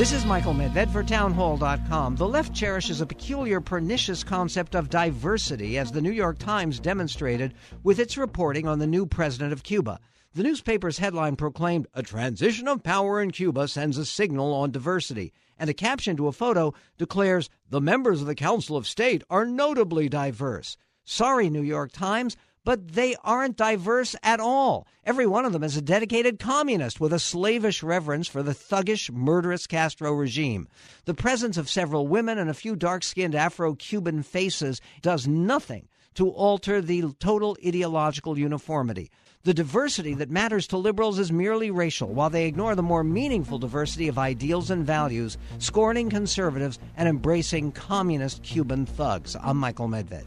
This is Michael Medved for townhall.com. The left cherishes a peculiar, pernicious concept of diversity, as the New York Times demonstrated with its reporting on the new president of Cuba. The newspaper's headline proclaimed, A transition of power in Cuba sends a signal on diversity. And a caption to a photo declares, The members of the Council of State are notably diverse. Sorry, New York Times, but they aren't diverse at all. Every one of them is a dedicated communist with a slavish reverence for the thuggish, murderous Castro regime. The presence of several women and a few dark skinned Afro Cuban faces does nothing to alter the total ideological uniformity. The diversity that matters to liberals is merely racial, while they ignore the more meaningful diversity of ideals and values, scorning conservatives and embracing communist Cuban thugs. I'm Michael Medved.